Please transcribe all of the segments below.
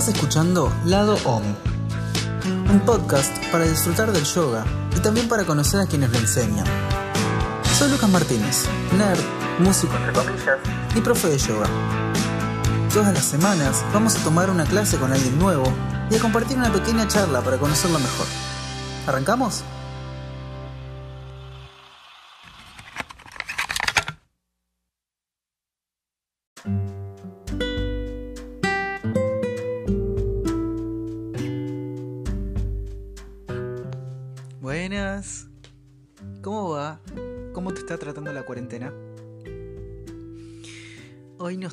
Estás escuchando Lado Om, un podcast para disfrutar del yoga y también para conocer a quienes lo enseñan. Soy Lucas Martínez, nerd, músico y profe de yoga. Todas las semanas vamos a tomar una clase con alguien nuevo y a compartir una pequeña charla para conocerlo mejor. ¿Arrancamos?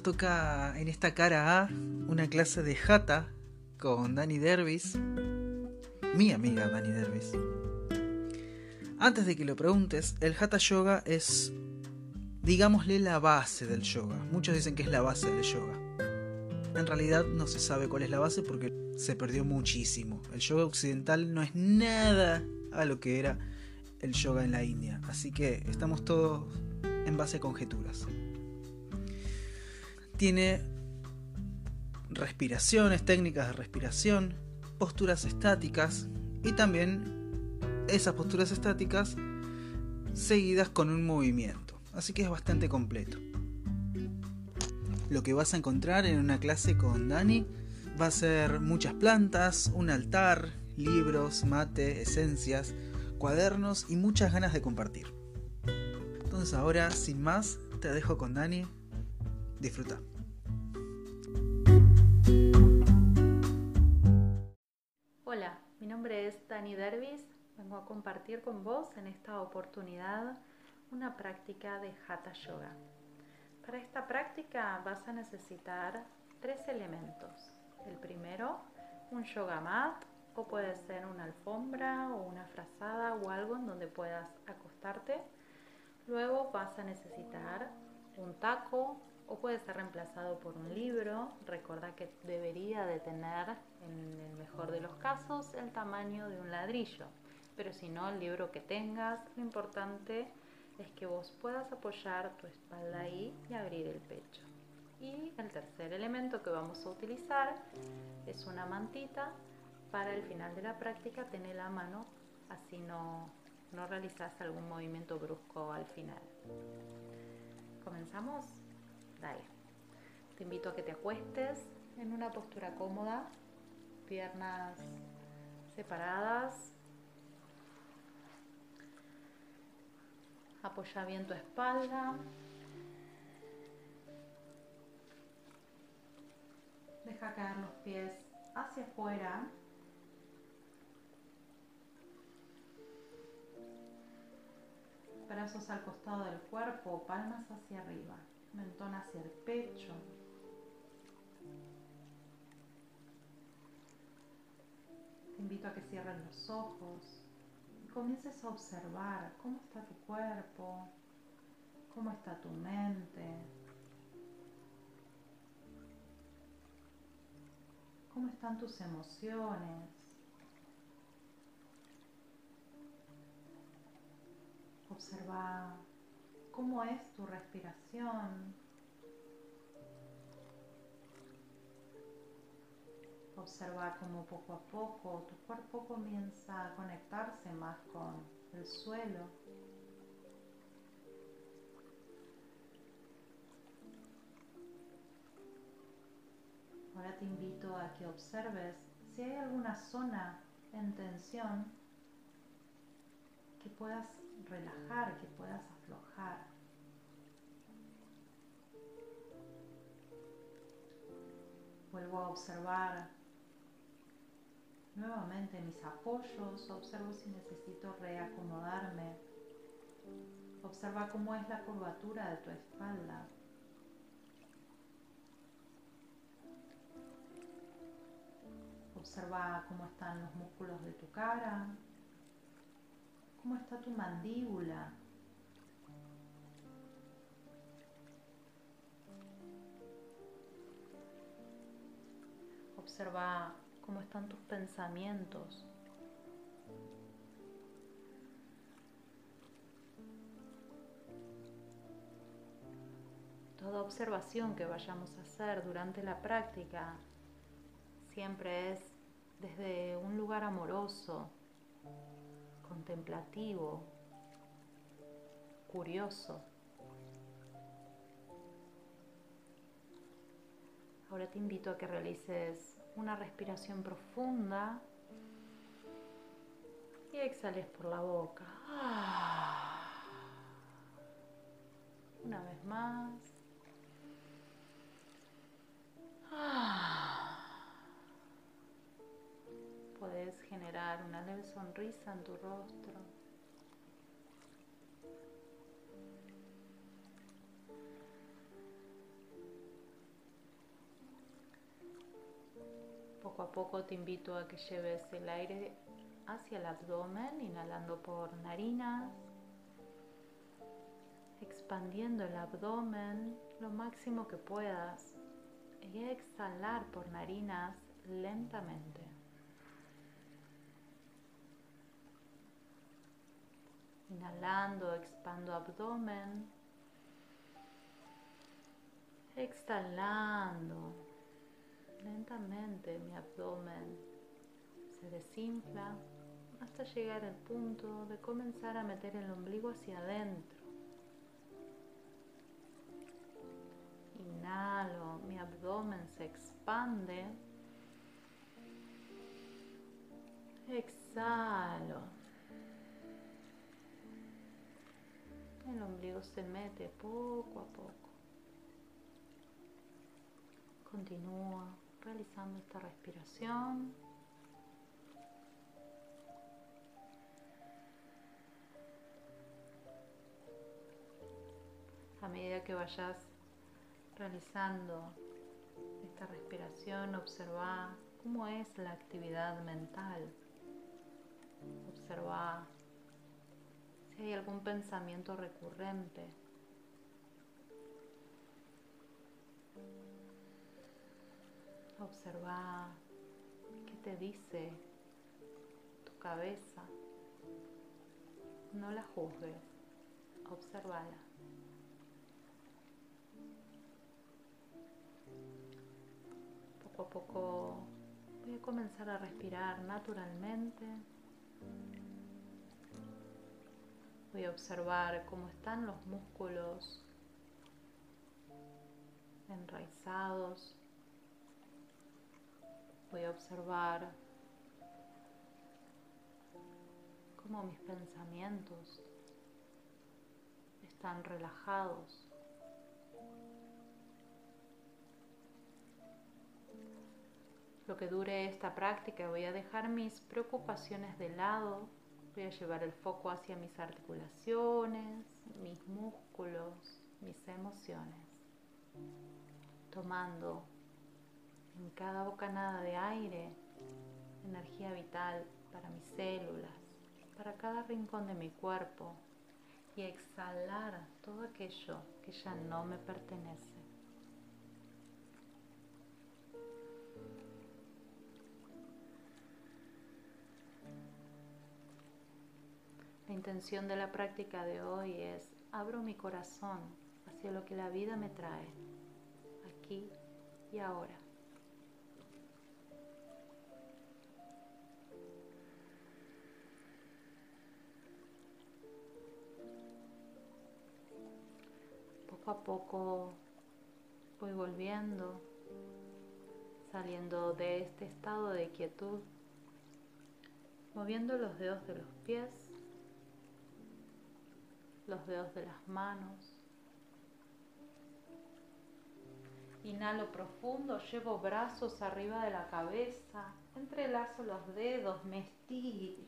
Toca en esta cara A una clase de Hatha con Dani Dervis, mi amiga Dani Dervis. Antes de que lo preguntes, el Hatha Yoga es, digámosle, la base del yoga. Muchos dicen que es la base del yoga. En realidad no se sabe cuál es la base porque se perdió muchísimo. El yoga occidental no es nada a lo que era el yoga en la India. Así que estamos todos en base a conjeturas. Tiene respiraciones, técnicas de respiración, posturas estáticas y también esas posturas estáticas seguidas con un movimiento. Así que es bastante completo. Lo que vas a encontrar en una clase con Dani va a ser muchas plantas, un altar, libros, mate, esencias, cuadernos y muchas ganas de compartir. Entonces ahora, sin más, te dejo con Dani. Disfruta. Hola, mi nombre es Dani Dervis. Vengo a compartir con vos en esta oportunidad una práctica de Hatha Yoga. Para esta práctica vas a necesitar tres elementos. El primero, un yoga mat o puede ser una alfombra o una frazada o algo en donde puedas acostarte. Luego vas a necesitar un taco o puede ser reemplazado por un libro. Recuerda que debería de tener, en el mejor de los casos, el tamaño de un ladrillo. Pero si no, el libro que tengas, lo importante es que vos puedas apoyar tu espalda ahí y abrir el pecho. Y el tercer elemento que vamos a utilizar es una mantita para el final de la práctica tener la mano, así no, no realizas algún movimiento brusco al final. ¿Comenzamos? Dale. Te invito a que te acuestes en una postura cómoda, piernas separadas. Apoya bien tu espalda. Deja caer los pies hacia afuera brazos al costado del cuerpo, palmas hacia arriba, mentón hacia el pecho. Te invito a que cierres los ojos y comiences a observar cómo está tu cuerpo, cómo está tu mente, cómo están tus emociones. Observa cómo es tu respiración. Observa cómo poco a poco tu cuerpo comienza a conectarse más con el suelo. Ahora te invito a que observes si hay alguna zona en tensión que puedas relajar, que puedas aflojar. Vuelvo a observar nuevamente mis apoyos, observo si necesito reacomodarme. Observa cómo es la curvatura de tu espalda. Observa cómo están los músculos de tu cara, cómo está tu mandíbula. Observa cómo están tus pensamientos. Toda observación que vayamos a hacer durante la práctica siempre es desde un lugar amoroso, contemplativo, curioso. Ahora te invito a que realices una respiración profunda y exhales por la boca. Una vez más. Puedes generar una leve sonrisa en tu rostro. Poco a poco te invito a que lleves el aire hacia el abdomen, inhalando por narinas, expandiendo el abdomen lo máximo que puedas y exhalar por narinas lentamente. Inhalando, expando abdomen. Exhalando. Lentamente mi abdomen se desinfla hasta llegar al punto de comenzar a meter el ombligo hacia adentro. Inhalo, mi abdomen se expande. Exhalo. El ombligo se mete poco a poco. Continúa realizando esta respiración. A medida que vayas realizando esta respiración, observa cómo es la actividad mental. Observa si hay algún pensamiento recurrente. Observa qué te dice tu cabeza. No la juzgues, observala. Poco a poco voy a comenzar a respirar naturalmente. Voy a observar cómo están los músculos enraizados. Voy a observar cómo mis pensamientos están relajados. Lo que dure esta práctica voy a dejar mis preocupaciones de lado, voy a llevar el foco hacia mis articulaciones, mis músculos, mis emociones, tomando en cada bocanada de aire energía vital para mis células, para cada rincón de mi cuerpo y exhalar todo aquello que ya no me pertenece. La intención de la práctica de hoy es abro mi corazón hacia lo que la vida me trae, aquí y ahora. Poco a poco voy volviendo, saliendo de este estado de quietud, moviendo los dedos de los pies los dedos de las manos. Inhalo profundo, llevo brazos arriba de la cabeza, entrelazo los dedos, me estiro,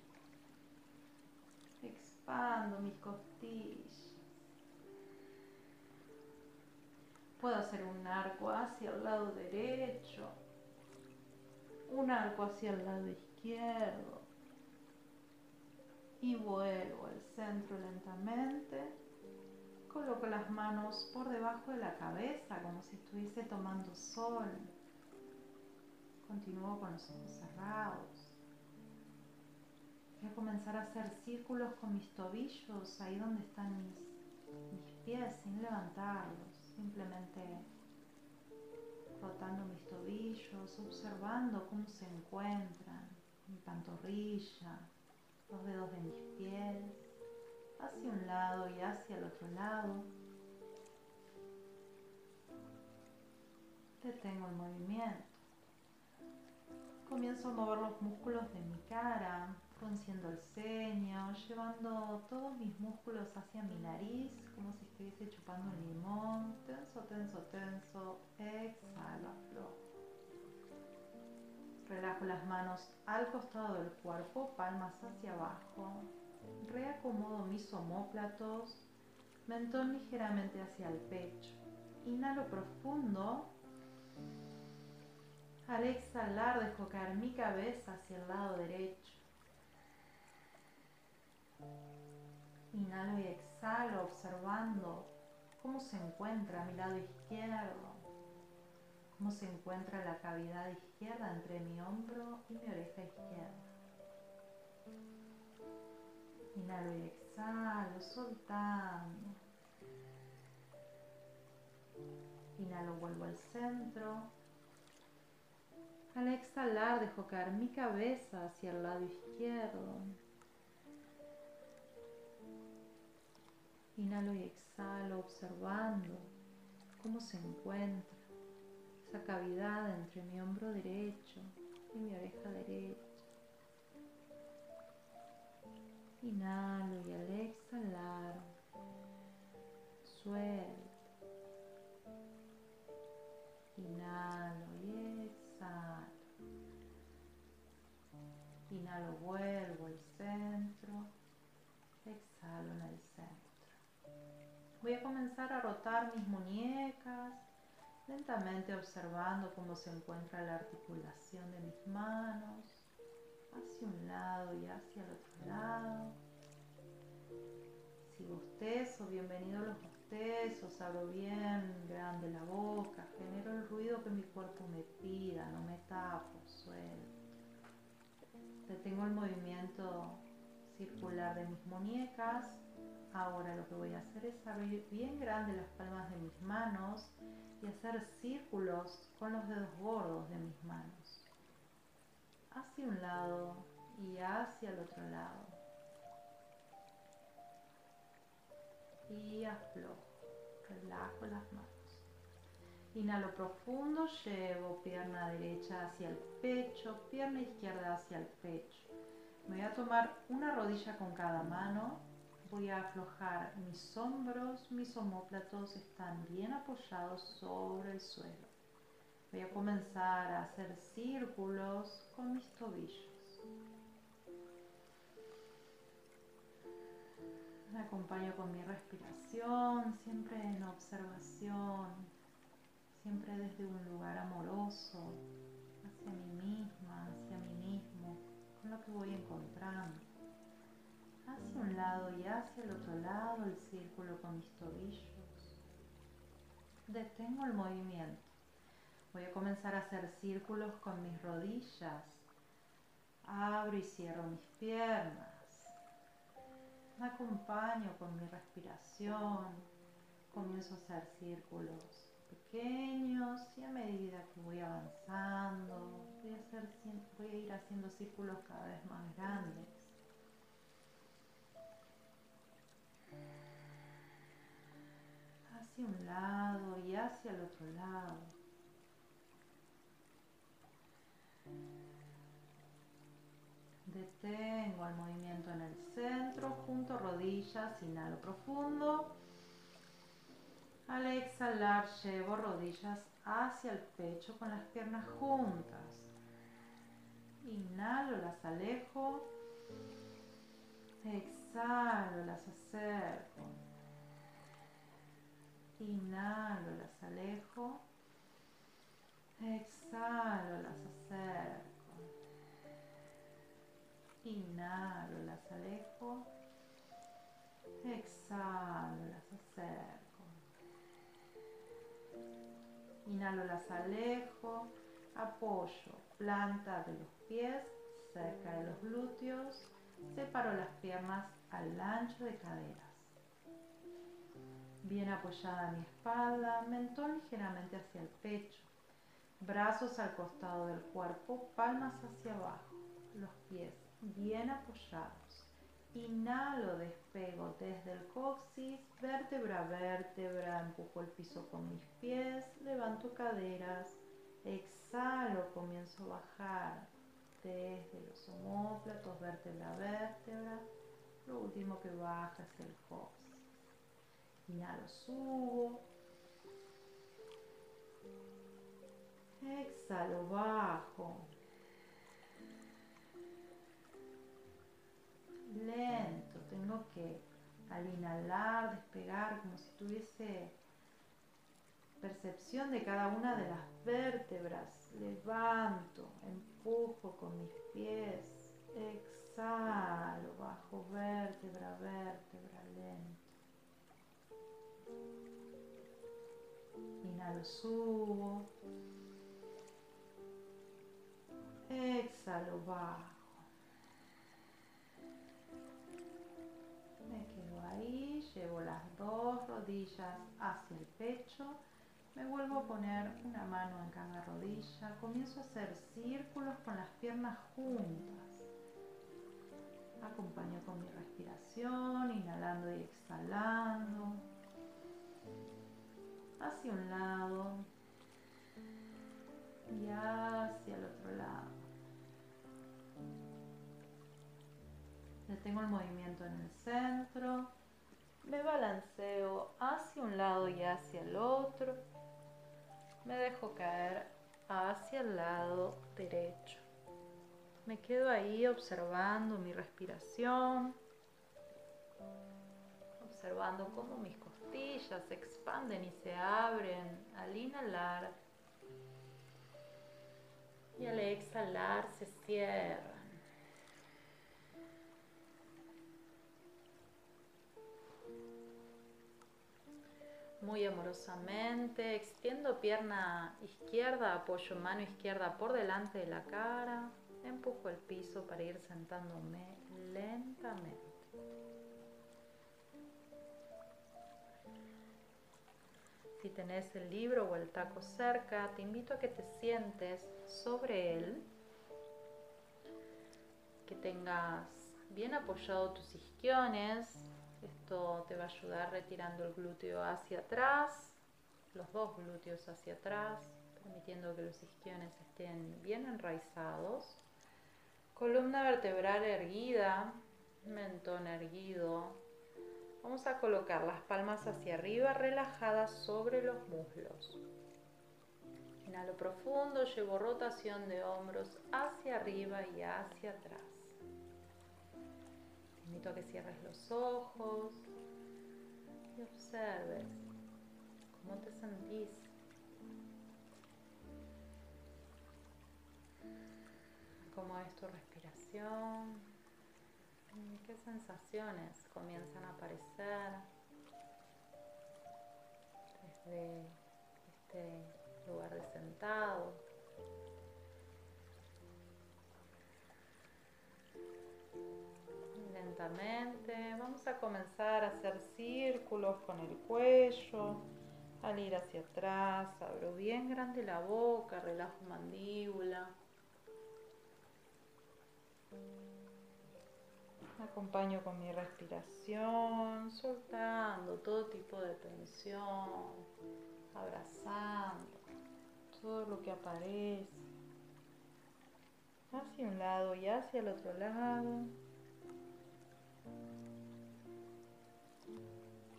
expando mis costillas. Puedo hacer un arco hacia el lado derecho, un arco hacia el lado izquierdo y vuelvo al centro lentamente. Coloco las manos por debajo de la cabeza como si estuviese tomando sol. Continúo con los ojos cerrados. Voy a comenzar a hacer círculos con mis tobillos, ahí donde están mis, mis pies, sin levantarlos. Simplemente rotando mis tobillos, observando cómo se encuentran mi pantorrilla, los dedos de mis pies, hacia un lado y hacia el otro lado. Detengo el movimiento. Comienzo a mover los músculos de mi cara, frunciendo el ceño, llevando todos mis músculos hacia mi nariz, como si estuviese chupando un limón. Tenso, tenso, tenso. Exhalo, aflojo. Relajo las manos al costado del cuerpo, palmas hacia abajo. Reacomodo mis omóplatos, mentón ligeramente hacia el pecho. Inhalo profundo al exhalar dejo caer mi cabeza hacia el lado derecho. Inhalo y exhalo observando cómo se encuentra mi lado izquierdo, cómo se encuentra la cavidad izquierda entre mi hombro y mi oreja izquierda. Inhalo y exhalo, soltando. Inhalo, vuelvo al centro. Al exhalar dejo caer mi cabeza hacia el lado izquierdo. Inhalo y exhalo observando cómo se encuentra esa cavidad entre mi hombro derecho y mi oreja derecha. Inhalo y al exhalar suelto. Inhalo y exhalo. Inhalo, vuelvo al centro. Exhalo en el centro. Voy a comenzar a rotar mis muñecas, lentamente observando cómo se encuentra la articulación de mis manos, hacia un lado y hacia el otro lado. Si bostezo, bienvenido a los bostezos, abro bien grande la boca, genero el ruido que mi cuerpo me pida, no me tapo, suelto. Detengo el movimiento circular de mis muñecas. Ahora lo que voy a hacer es abrir bien grande las palmas de mis manos y hacer círculos con los dedos gordos de mis manos. Hacia un lado y hacia el otro lado. Y aflojo, relajo las manos. Inhalo profundo, llevo pierna derecha hacia el pecho, pierna izquierda hacia el pecho. Voy a tomar una rodilla con cada mano. Voy a aflojar mis hombros, mis omóplatos están bien apoyados sobre el suelo. Voy a comenzar a hacer círculos con mis tobillos. Me acompaño con mi respiración, siempre en observación siempre desde un lugar amoroso, hacia mí misma, hacia mí mismo, con lo que voy encontrando. Un lado y hacia el otro lado el círculo con mis tobillos. Detengo el movimiento. Voy a comenzar a hacer círculos con mis rodillas. Abro y cierro mis piernas. Me acompaño con mi respiración. Comienzo a hacer círculos pequeños y a medida que voy avanzando voy a ir haciendo círculos cada vez más grandes. Hacia un lado y hacia el otro lado. Detengo el movimiento en el centro, junto rodillas, inhalo profundo. Al exhalar llevo rodillas hacia el pecho con las piernas juntas. Inhalo, las alejo. Exhalo, las acerco. Inhalo, las alejo. Exhalo, las acerco. Inhalo, las alejo. Exhalo, las acerco. Inhalo, las alejo, apoyo planta de los pies cerca de los glúteos, separo las piernas al ancho de caderas. Bien apoyada mi espalda, mentón ligeramente hacia el pecho. Brazos al costado del cuerpo, palmas hacia abajo, los pies bien apoyados. Inhalo, despego desde el coxis, vértebra a vértebra, empujo el piso con mis pies, levanto caderas, exhalo, comienzo a bajar desde los homóplatos, vértebra a vértebra. Lo último que baja es el coxis. Inhalo, subo. Exhalo, bajo. lento, tengo que al inhalar despegar como si tuviese percepción de cada una de las vértebras, levanto, empujo con mis pies, exhalo, bajo vértebra, vértebra, lento. Inhalo, subo. Exhalo, bajo. llevo las dos rodillas hacia el pecho, me vuelvo a poner una mano en cada rodilla, comienzo a hacer círculos con las piernas juntas. Acompaño con mi respiración, inhalando y exhalando. Hacia un lado y hacia el otro lado. Detengo el movimiento en el centro me balanceo hacia un lado y hacia el otro. Me dejo caer hacia el lado derecho. Me quedo ahí observando mi respiración, observando cómo mis costillas se expanden y se abren al inhalar y al exhalar se cierran. muy amorosamente. Extiendo pierna izquierda, apoyo mano izquierda por delante de la cara. Empujo el piso para ir sentándome lentamente. Si tenés el libro o el taco cerca, te invito a que te sientes sobre él, que tengas bien apoyado tus isquiones, esto te va a ayudar retirando el glúteo hacia atrás, los dos glúteos hacia atrás, permitiendo que los isquiones estén bien enraizados. Columna vertebral erguida, mentón erguido. Vamos a colocar las palmas hacia arriba, relajadas sobre los muslos. Inhalo profundo, llevo rotación de hombros hacia arriba y hacia atrás invito a que cierres los ojos y observes cómo te sentís. Cómo es tu respiración. ¿Qué sensaciones comienzan a aparecer desde este lugar de sentado? Vamos a comenzar a hacer círculos con el cuello. Al ir hacia atrás, abro bien grande la boca, relajo mandíbula. Acompaño con mi respiración, soltando todo tipo de tensión, abrazando todo lo que aparece hacia un lado y hacia el otro lado.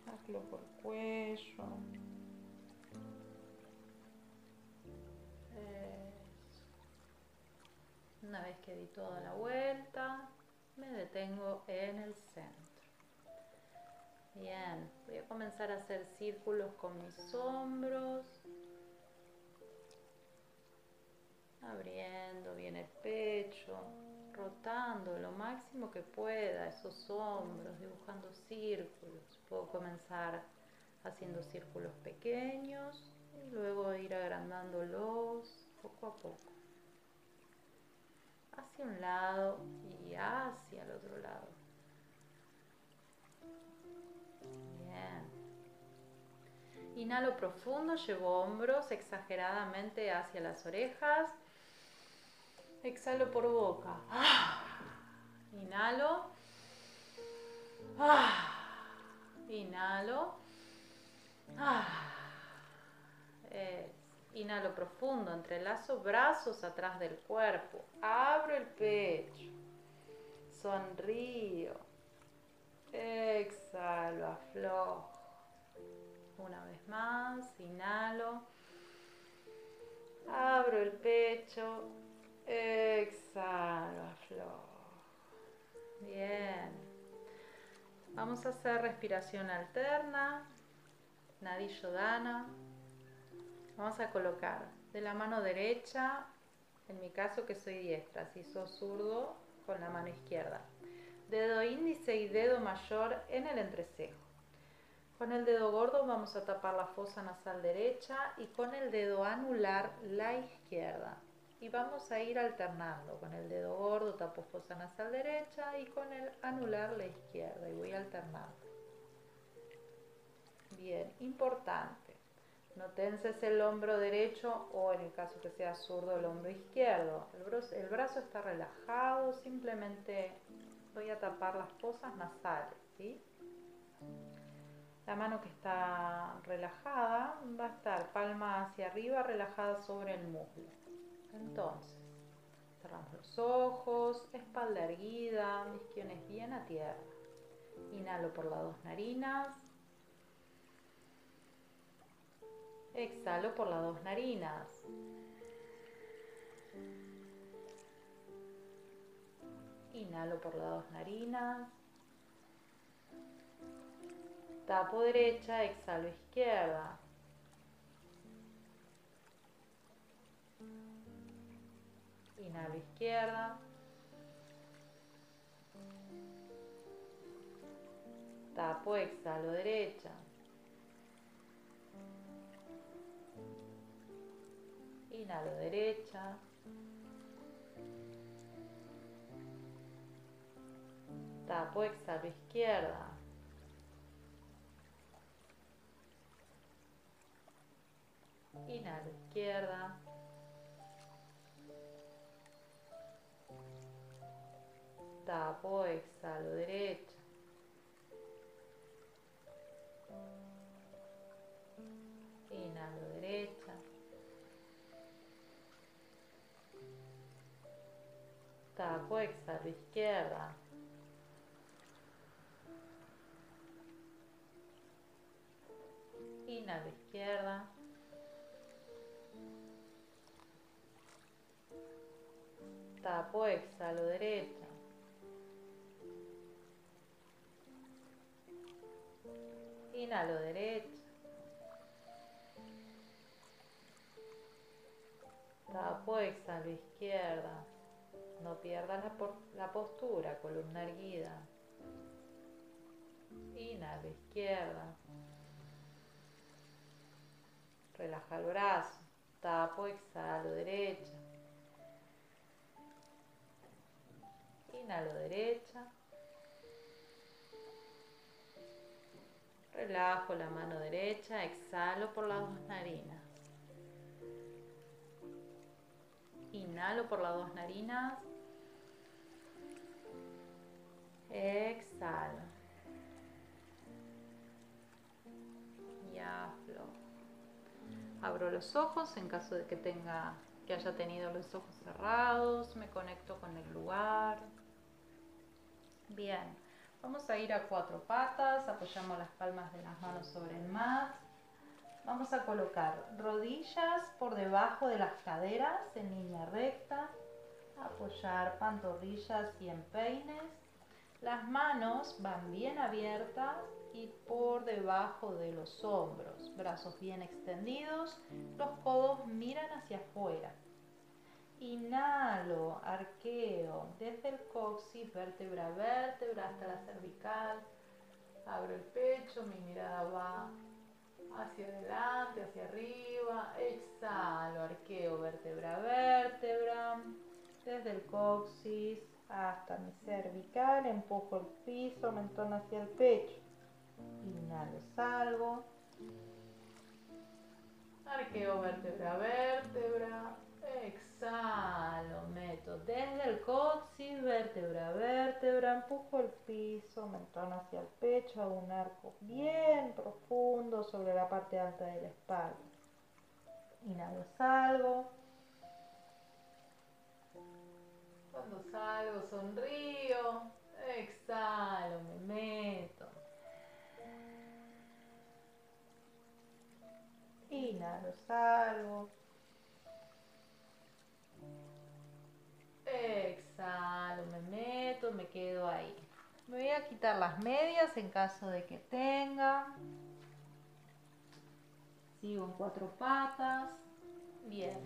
Hazlo por cuello. Una vez que di toda la vuelta, me detengo en el centro. Bien, voy a comenzar a hacer círculos con mis hombros. Abriendo bien el pecho, rotando lo máximo que pueda esos hombros, dibujando círculos. Puedo comenzar haciendo círculos pequeños y luego ir agrandándolos poco a poco. Hacia un lado y hacia el otro lado. Bien. Inhalo profundo, llevo hombros exageradamente hacia las orejas. Exhalo por boca. Inhalo. Inhalo. Inhalo profundo, entrelazo brazos atrás del cuerpo. Abro el pecho. Sonrío. Exhalo, aflojo. Una vez más, inhalo. Abro el pecho. Exhalo, aflojo. Bien. Vamos a hacer respiración alterna. Nadillo Dana. Vamos a colocar de la mano derecha, en mi caso que soy diestra, si sos zurdo, con la mano izquierda. Dedo índice y dedo mayor en el entrecejo. Con el dedo gordo vamos a tapar la fosa nasal derecha y con el dedo anular la izquierda. Y vamos a ir alternando. Con el dedo gordo tapo fosa nasal derecha y con el anular la izquierda. Y voy alternando. Bien, importante. No tenses el hombro derecho o en el caso que sea zurdo el hombro izquierdo. El brazo, está relajado, simplemente voy a tapar las fosas nasales. La mano que está relajada va a estar palma hacia arriba, relajada sobre el muslo. Entonces, cerramos los ojos, espalda erguida, isquiones bien a tierra. Inhalo por las dos narinas. Exhalo por las dos narinas. Inhalo por las dos narinas. Tapo derecha, exhalo izquierda. Inhalo izquierda. Tapo, exhalo derecha. Inhalo derecha. Tapo, exhalo izquierda. Inhalo izquierda. Tapo, exhalo derecha. Inhalo derecha. Tapo, exhalo izquierda. Inhalo izquierda. Tapo, exhalo derecha. Inhalo derecha. Tapo, exhalo izquierda. No pierdas la, postura, columna erguida. Inhalo izquierda. Relaja el brazo. Tapo, exhalo derecha. Inhalo derecha. Relajo la mano derecha, exhalo por las dos narinas. Inhalo por las dos narinas. Exhalo. Y aflojo. Abro los ojos en caso de que tenga que haya tenido los ojos cerrados, me conecto con el lugar. Bien, vamos a ir a cuatro patas, apoyamos las palmas de las manos sobre el mat. Vamos a colocar rodillas por debajo de las caderas en línea recta, apoyar pantorrillas y empeines. Las manos van bien abiertas y por debajo de los hombros, brazos bien extendidos, los codos miran hacia afuera. Inhalo, arqueo desde el coxis, vértebra a vértebra hasta la cervical. Abro el pecho, mi mirada va hacia adelante, hacia arriba. Exhalo, arqueo vértebra a vértebra. Desde el coxis hasta mi cervical, empujo el piso, mentón hacia el pecho. Inhalo, salgo. arqueo vértebra a vértebra. Exhalo, meto desde el coxis, vértebra a vértebra, empujo el piso, mentón hacia el pecho, hago un arco bien profundo sobre la parte alta de la espalda. Inhalo, salgo. Cuando salgo, sonrío. Exhalo, me meto. Inhalo, salgo. Exhalo, me meto, me quedo ahí. Me voy a quitar las medias en caso de que tenga. Sigo en cuatro patas. Bien.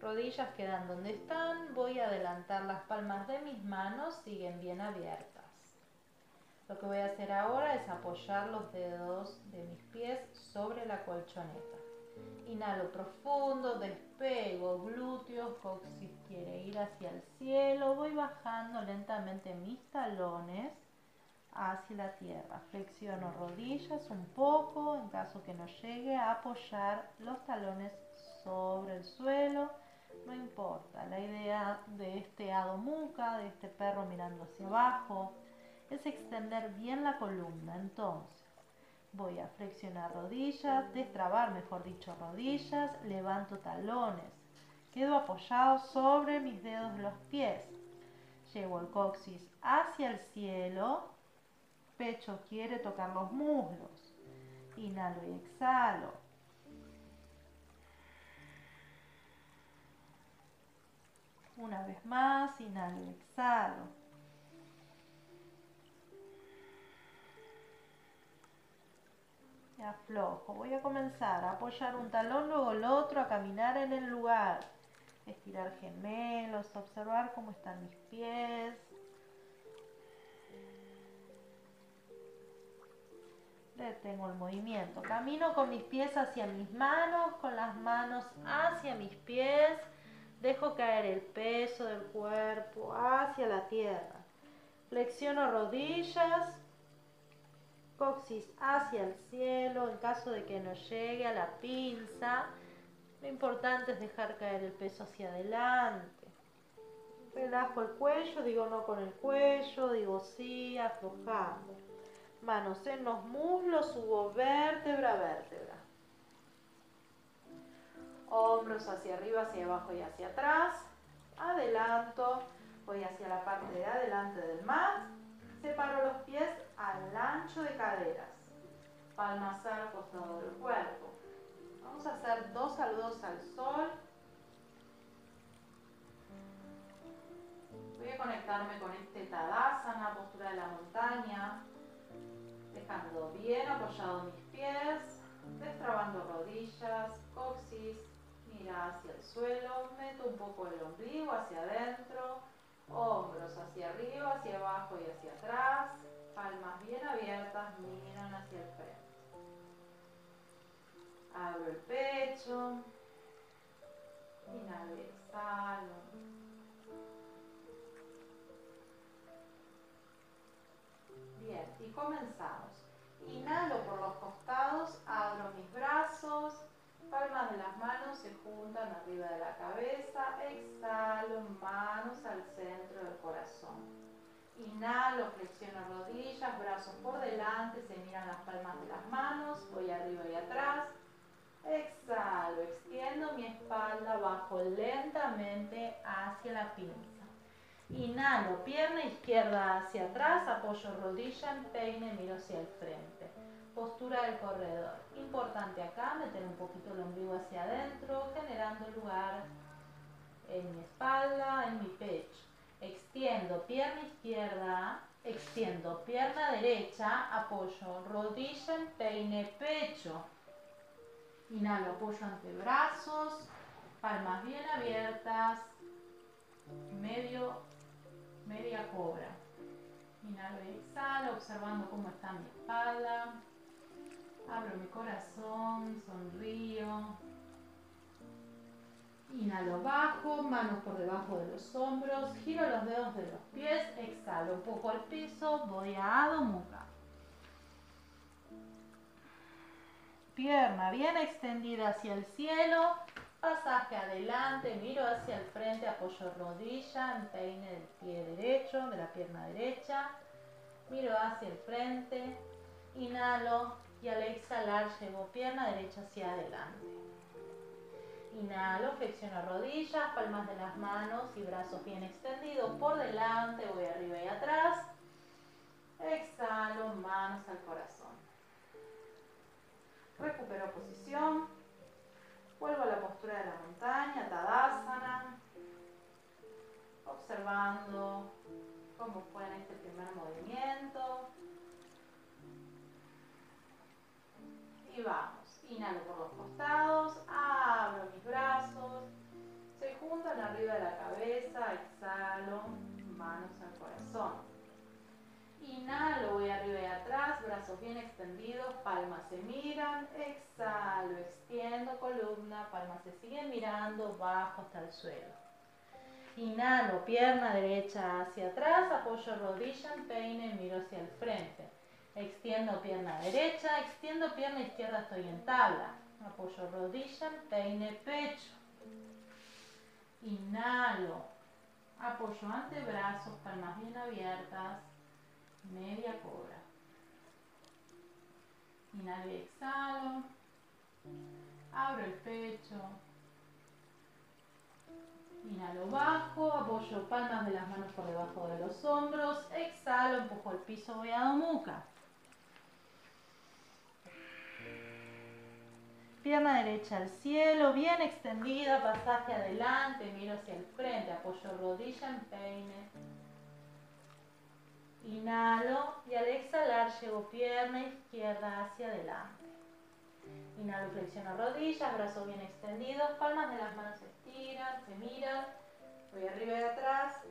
Rodillas quedan donde están. Voy a adelantar las palmas de mis manos. Siguen bien abiertas. Lo que voy a hacer ahora es apoyar los dedos de mis pies sobre la colchoneta. Inhalo profundo, despego glúteos, coxis quiere ir hacia el cielo. Voy bajando lentamente mis talones hacia la tierra. Flexiono rodillas un poco en caso que no llegue a apoyar los talones sobre el suelo. No importa, la idea de este Adho de este perro mirando hacia abajo, es extender bien la columna. Entonces, voy a flexionar rodillas, destrabar, mejor dicho, rodillas, levanto talones. Quedo apoyado sobre mis dedos de los pies. Llevo el coxis hacia el cielo. Pecho quiere tocar los muslos. Inhalo y exhalo. Una vez más, inhalo y exhalo. Y aflojo. Voy a comenzar a apoyar un talón, luego el otro, a caminar en el lugar. Estirar gemelos, observar cómo están mis pies. Detengo el movimiento. Camino con mis pies hacia mis manos, con las manos hacia mis pies. Dejo caer el peso del cuerpo hacia la tierra. Flexiono rodillas, coxis hacia el cielo en caso de que no llegue a la pinza. Lo importante es dejar caer el peso hacia adelante. Relajo el cuello, digo no con el cuello, digo sí, aflojando. Manos en los muslos, subo vértebra a vértebra. Hombros hacia arriba, hacia abajo y hacia atrás. Adelanto, voy hacia la parte de adelante del mat. Separo los pies al ancho de caderas, palmas al costado del cuerpo. Vamos a hacer dos saludos al sol. Voy a conectarme con este Tadasana, postura de la montaña, dejando bien apoyados mis pies, destrabando rodillas, coxis, mira hacia el suelo, meto un poco el ombligo hacia adentro, hombros hacia arriba, hacia abajo y hacia atrás, palmas bien abiertas, miran hacia el frente. Abro el pecho, inhalo exhalo. Bien, y comenzamos. Inhalo por los costados, abro mis brazos, palmas de las manos se juntan arriba de la cabeza, exhalo, manos al centro del corazón. Inhalo, flexiono rodillas, brazos por delante, se miran las palmas de las manos, voy arriba y atrás. Exhalo, extiendo mi espalda, bajo lentamente hacia la pinza. Inhalo, pierna izquierda hacia atrás, apoyo rodilla en peine, miro hacia el frente. Postura del corredor. Importante acá, meter un poquito el ombligo hacia adentro, generando lugar en mi espalda, en mi pecho. Extiendo pierna izquierda, extiendo pierna derecha, apoyo rodilla en peine, pecho. Inhalo, apoyo antebrazos, palmas bien abiertas, medio, media cobra. Inhalo y exhalo, observando cómo está mi espalda. Abro mi corazón, sonrío. Inhalo bajo, manos por debajo de los hombros, giro los dedos de los pies, exhalo un poco al piso, voy a pierna bien extendida hacia el cielo, pasaje adelante, miro hacia el frente, apoyo rodilla, empeine del pie derecho, de la pierna derecha, miro hacia el frente, inhalo y al exhalar llevo pierna derecha hacia adelante. Inhalo, flexiono rodillas, palmas de las manos y brazos bien extendidos por delante, voy arriba y atrás. Exhalo, manos al corazón. Recupero posición. Vuelvo a la postura de la montaña, Tadasana. Observando cómo fue en este primer movimiento. Vamos. Inhalo por los costados, abro mis brazos, se juntan arriba de la cabeza, exhalo, manos al corazón. Inhalo, voy arriba y atrás, brazos bien extendidos, palmas se miran, exhalo, extiendo columna, palmas se siguen mirando, bajo hasta el suelo. Inhalo, pierna derecha hacia atrás, apoyo rodilla en peine, miro hacia el frente. Extiendo pierna derecha, extiendo pierna izquierda, estoy en tabla. Apoyo rodilla, peine, pecho. Inhalo, apoyo antebrazos, palmas bien abiertas media cobra. Inhalo y exhalo. Abro el pecho. Inhalo bajo, apoyo palmas de las manos por debajo de los hombros. Exhalo, empujo el piso, voy a Muca. Pierna derecha al cielo, bien extendida, pasaje adelante, miro hacia el frente, apoyo rodilla en peine. Inhalo y al exhalar llevo pierna izquierda hacia adelante. Inhalo, flexiono rodillas, brazos bien extendidos, palmas de las manos se estiran, se miran. Voy arriba y atrás,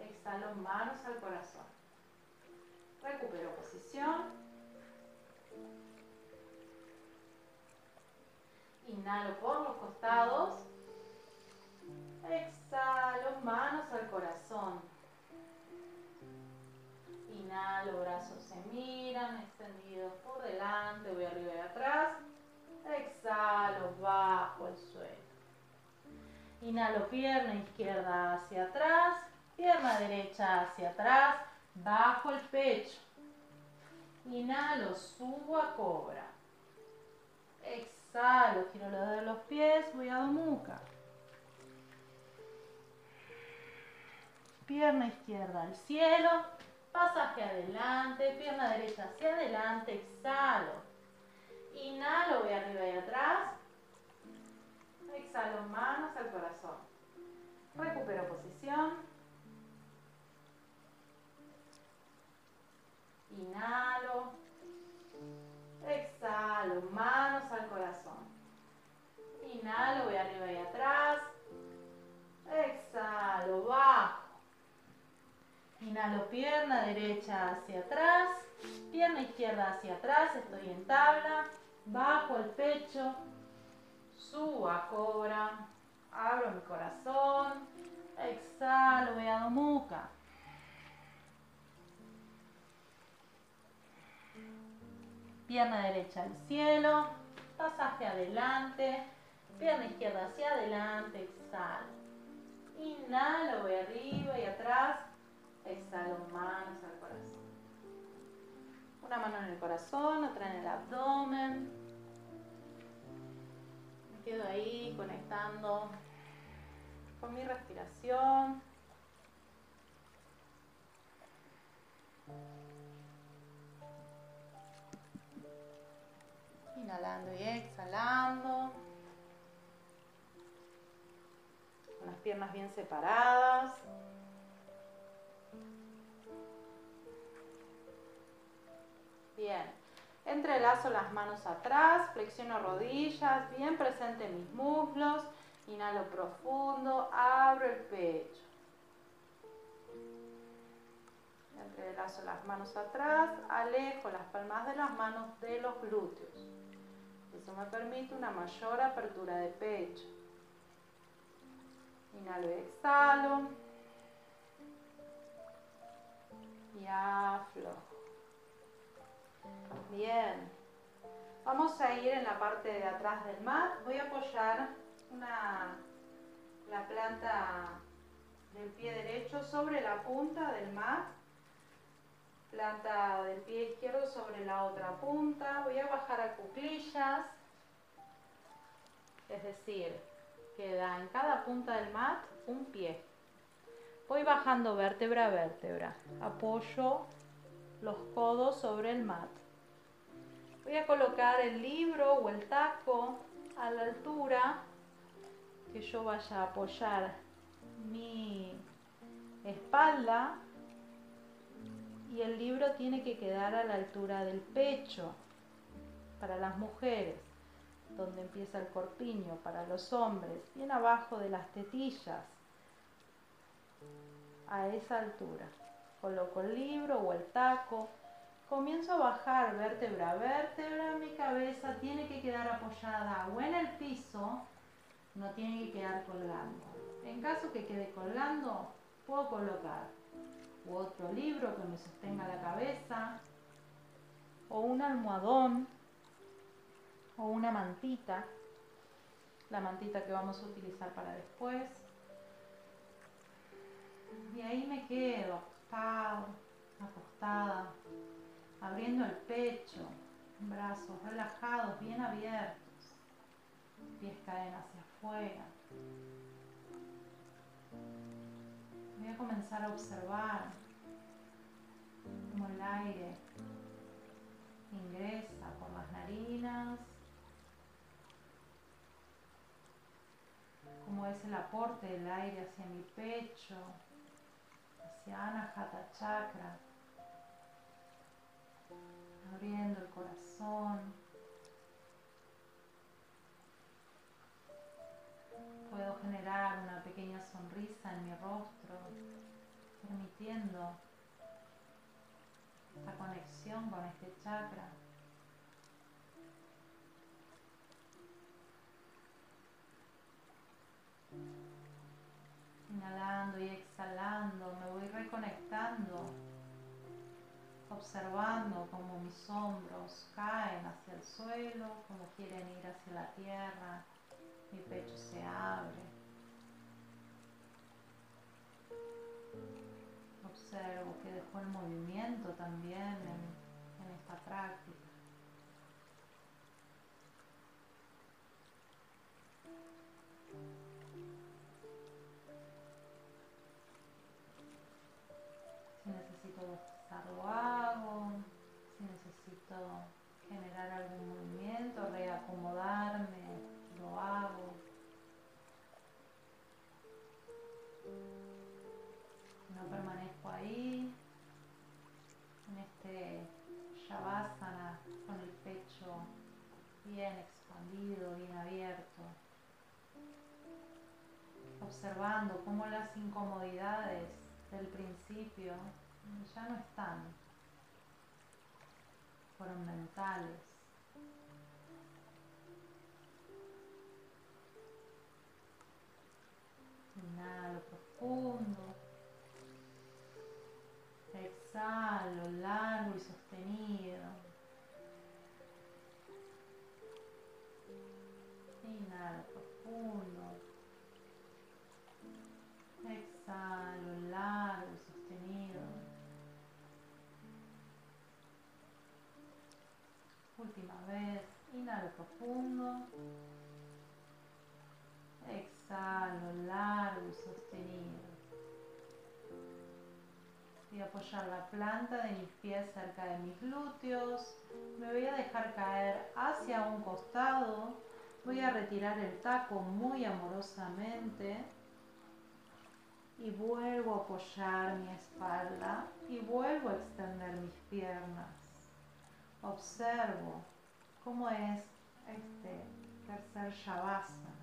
exhalo manos al corazón. Recupero posición. Inhalo por los costados. Exhalo manos al corazón. Inhalo, brazos se miran, extendidos por delante, voy arriba y atrás. Exhalo, bajo el suelo. Inhalo, pierna izquierda hacia atrás, pierna derecha hacia atrás, bajo el pecho. Inhalo, subo a cobra. Exhalo, giro los de los pies, voy a domuca. Pierna izquierda al cielo, pasaje adelante, pierna derecha hacia adelante, exhalo. Inhalo, voy arriba y atrás. Exhalo, manos al corazón. Recupero posición. Inhalo. Exhalo, manos al corazón. Inhalo, voy arriba y atrás. Exhalo, bajo. Inhalo pierna derecha hacia atrás, pierna izquierda hacia atrás, estoy en tabla, bajo el pecho, subo a cobra, abro mi corazón, exhalo, voy a Domuca. Pierna derecha al cielo, pasaje adelante, pierna izquierda hacia adelante, exhalo. Inhalo, voy arriba y atrás, Exhalo manos al corazón. Una mano en el corazón, otra en el abdomen. Me quedo ahí conectando con mi respiración. Inhalando y exhalando. Con las piernas bien separadas. Bien. Entrelazo las manos atrás, flexiono rodillas, bien presente mis muslos. Inhalo profundo, abro el pecho. Entrelazo las manos atrás, alejo las palmas de las manos de los glúteos. Eso me permite una mayor apertura de pecho. Inhalo y exhalo. Y aflojo. Bien. Vamos a ir en la parte de atrás del mat. Voy a apoyar la planta del pie derecho sobre la punta del mat. Planta del pie izquierdo sobre la otra punta. Voy a bajar a cuclillas. Es decir, queda en cada punta del mat un pie. Voy bajando vértebra a vértebra. Apoyo los codos sobre el mat. Voy a colocar el libro o el taco a la altura que yo vaya a apoyar mi espalda y el libro tiene que quedar a la altura del pecho para las mujeres, donde empieza el corpiño para los hombres, bien abajo de las tetillas, a esa altura. Coloco el libro o el taco Comienzo a bajar vértebra a vértebra, mi cabeza tiene que quedar apoyada o en el piso, no tiene que quedar colgando. En caso que quede colgando, puedo colocar otro libro que me sostenga la cabeza, o un almohadón, o una mantita, la mantita que vamos a utilizar para después. Y ahí me quedo acostado, acostada, abriendo el pecho, brazos relajados, bien abiertos, pies caen hacia afuera. Comenzar a observar cómo el aire ingresa por las narinas, cómo es el aporte del aire hacia mi pecho, hacia Anahata Chakra abriendo el corazón. Puedo generar una pequeña sonrisa en mi rostro, permitiendo esta conexión con este chakra. Inhalando y exhalando, me voy reconectando observando cómo mis hombros caen hacia el suelo, como quieren ir hacia la tierra, mi pecho se abre. Observo que dejó el movimiento también en, esta práctica. Si necesito lo hago, si necesito generar algún movimiento, reacomodarme, hago. No permanezco ahí, en este Shavasana con el pecho bien expandido, bien abierto, observando cómo las incomodidades del principio ya no están, fueron mentales. Inhalo profundo. Exhalo largo y sostenido. Inhalo profundo. Exhalo largo y sostenido. Última vez, inhalo profundo. Exhalo largo y sostenido. Voy a apoyar la planta de mis pies cerca de mis glúteos. Me voy a dejar caer hacia un costado. Voy a retirar el taco muy amorosamente. Y vuelvo a apoyar mi espalda y vuelvo a extender mis piernas observo cómo es este tercer Shavasana.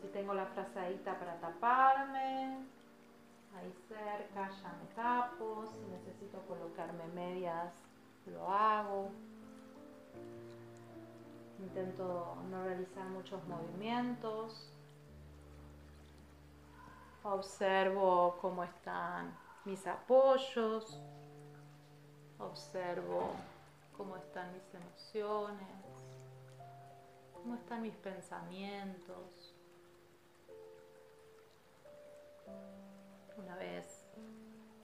Si tengo la frazadita para taparme, ahí cerca ya me tapo. Si necesito colocarme medias, lo hago. Intento no realizar muchos movimientos. Observo cómo están mis apoyos. Observo cómo están mis emociones, cómo están mis pensamientos. Una vez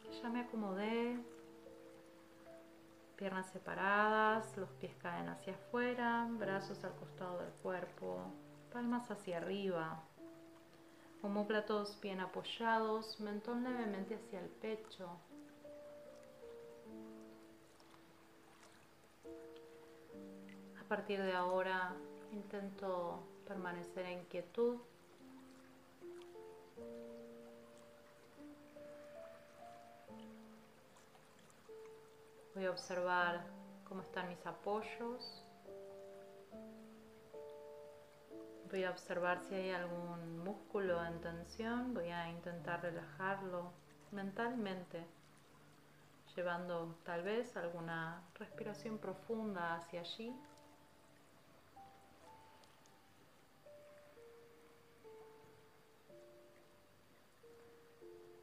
que ya me acomodé, piernas separadas, los pies caen hacia afuera, brazos al costado del cuerpo, palmas hacia arriba, homóplatos bien apoyados, mentón levemente hacia el pecho. A partir de ahora intento permanecer en quietud. Voy a observar cómo están mis apoyos. Voy a observar si hay algún músculo en tensión. Voy a intentar relajarlo mentalmente, llevando tal vez alguna respiración profunda hacia allí.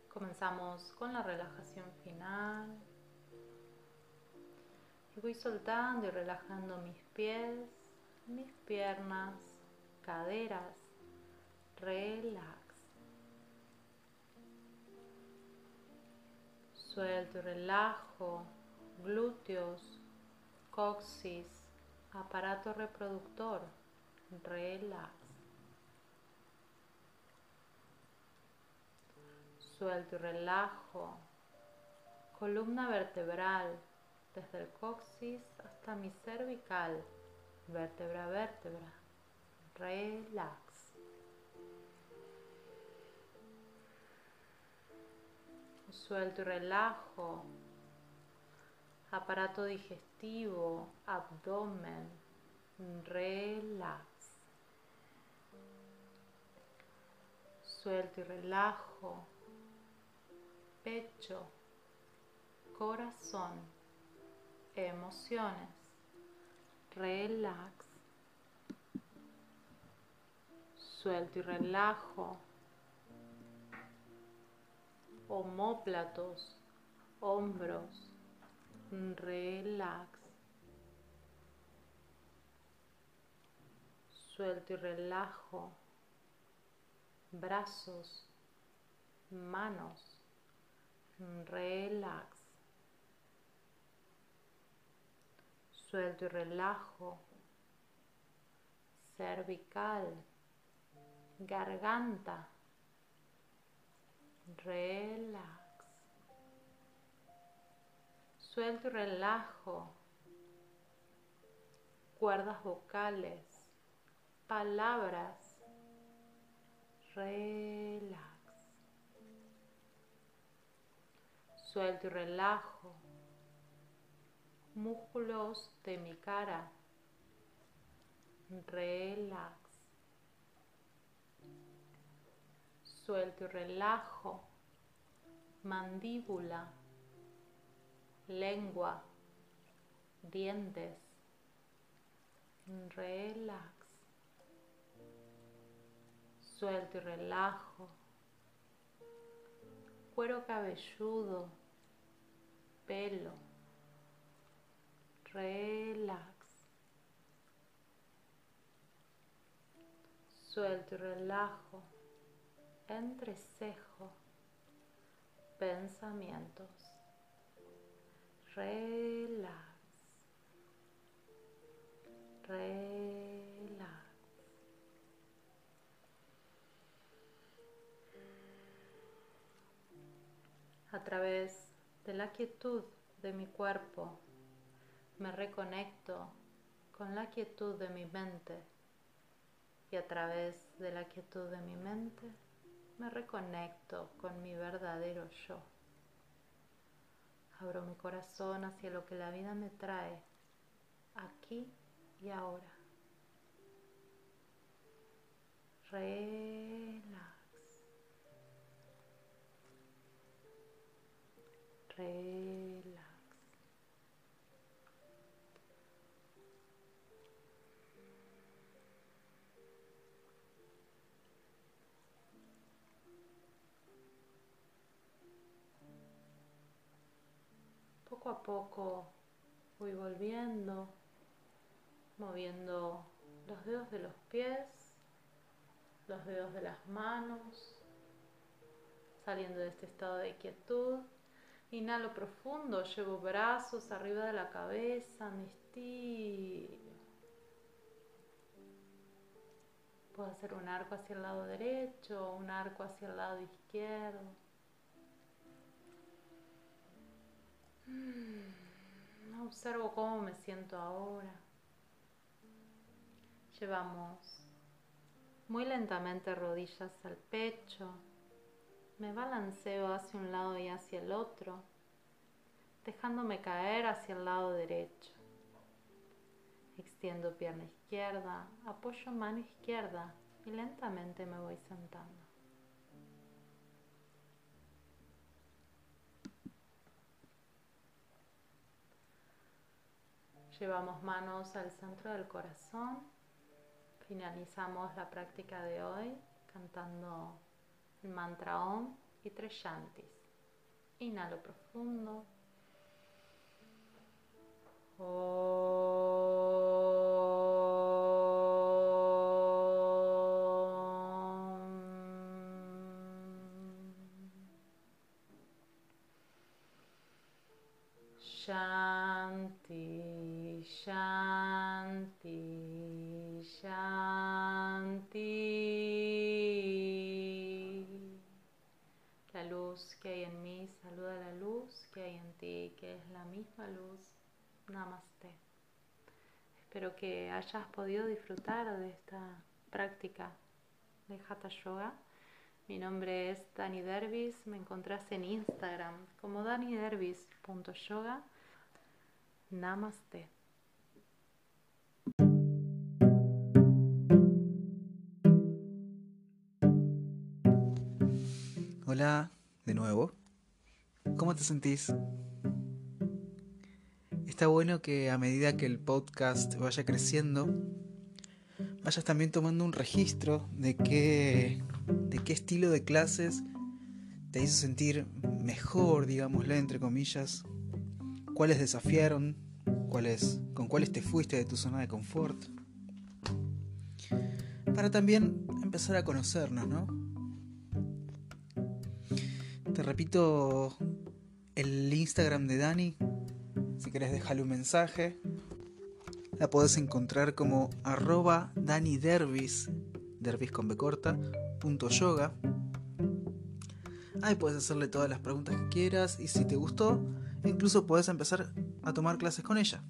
Comenzamos con la relajación final. Y voy soltando y relajando mis pies, mis piernas, caderas. Relax. Suelto y relajo glúteos, coxis, aparato reproductor. Relax. suelto y relajo. Columna vertebral, desde el coxis hasta mi cervical, vértebra a vértebra. Relax. Suelto y relajo. Aparato digestivo, abdomen. Relax. Suelto y relajo pecho, corazón, emociones. Relax. Suelto y relajo. Homóplatos, hombros. Relax. Suelto y relajo. Brazos, manos relax. Suelto y relajo. Cervical. Garganta. Relax. Suelto y relajo. Cuerdas vocales. Palabras. Relax. Suelto y relajo. Músculos de mi cara. Relax. Suelto y relajo. Mandíbula. Lengua. Dientes. Relax. Suelto y relajo. Cuero cabelludo pelo. Relax. Suelto y relajo. Entrecejo. Pensamientos. Relax. Relax. A través de la quietud de mi cuerpo, me reconecto con la quietud de mi mente y a través de la quietud de mi mente me reconecto con mi verdadero yo. Abro mi corazón hacia lo que la vida me trae aquí y ahora. Relax. Relax. Poco a poco voy volviendo, moviendo los dedos de los pies, los dedos de las manos, saliendo de este estado de quietud. Inhalo profundo, llevo brazos arriba de la cabeza, me estiro. Puedo hacer un arco hacia el lado derecho, un arco hacia el lado izquierdo. Mm, observo cómo me siento ahora. Llevamos muy lentamente rodillas al pecho. Me balanceo hacia un lado y hacia el otro, dejándome caer hacia el lado derecho. Extiendo pierna izquierda, apoyo mano izquierda y lentamente me voy sentando. Llevamos manos al centro del corazón. Finalizamos la práctica de hoy cantando el mantra Om y tres shantis. Inhalo profundo. Que es la misma luz. Namaste. Espero que hayas podido disfrutar de esta práctica de Hatha Yoga. Mi nombre es Dani Dervis, me encontrás en Instagram como danidervis.yoga. Namaste. Hola, de nuevo. ¿Cómo te sentís? Está bueno que a medida que el podcast vaya creciendo, vayas también tomando un registro de qué, de qué estilo de clases te hizo sentir mejor, digámosle, entre comillas, cuáles desafiaron, cuáles, con cuáles te fuiste de tu zona de confort. Para también empezar a conocernos, ¿no? Te repito el Instagram de Dani, si querés dejarle un mensaje. La podés encontrar como arroba Dani Dervis, con B corta, punto yoga. Ahí puedes hacerle todas las preguntas que quieras y si te gustó, incluso puedes empezar a tomar clases con ella.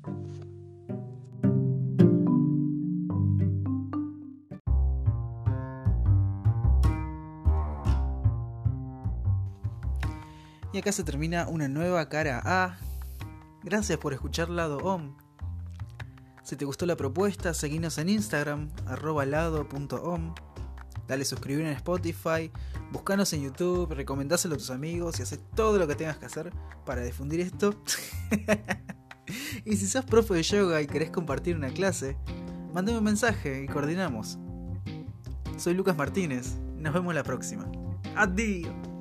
Y acá se termina una nueva cara A. Gracias por escuchar Lado OM. Si te gustó la propuesta, seguinos en Instagram, arroba lado.om. Dale suscribir en Spotify, buscanos en YouTube, recomendáselo a tus amigos y haz todo lo que tengas que hacer para difundir esto. y si sos profe de yoga y querés compartir una clase, mandame un mensaje y coordinamos. Soy Lucas Martínez, nos vemos la próxima. Adiós.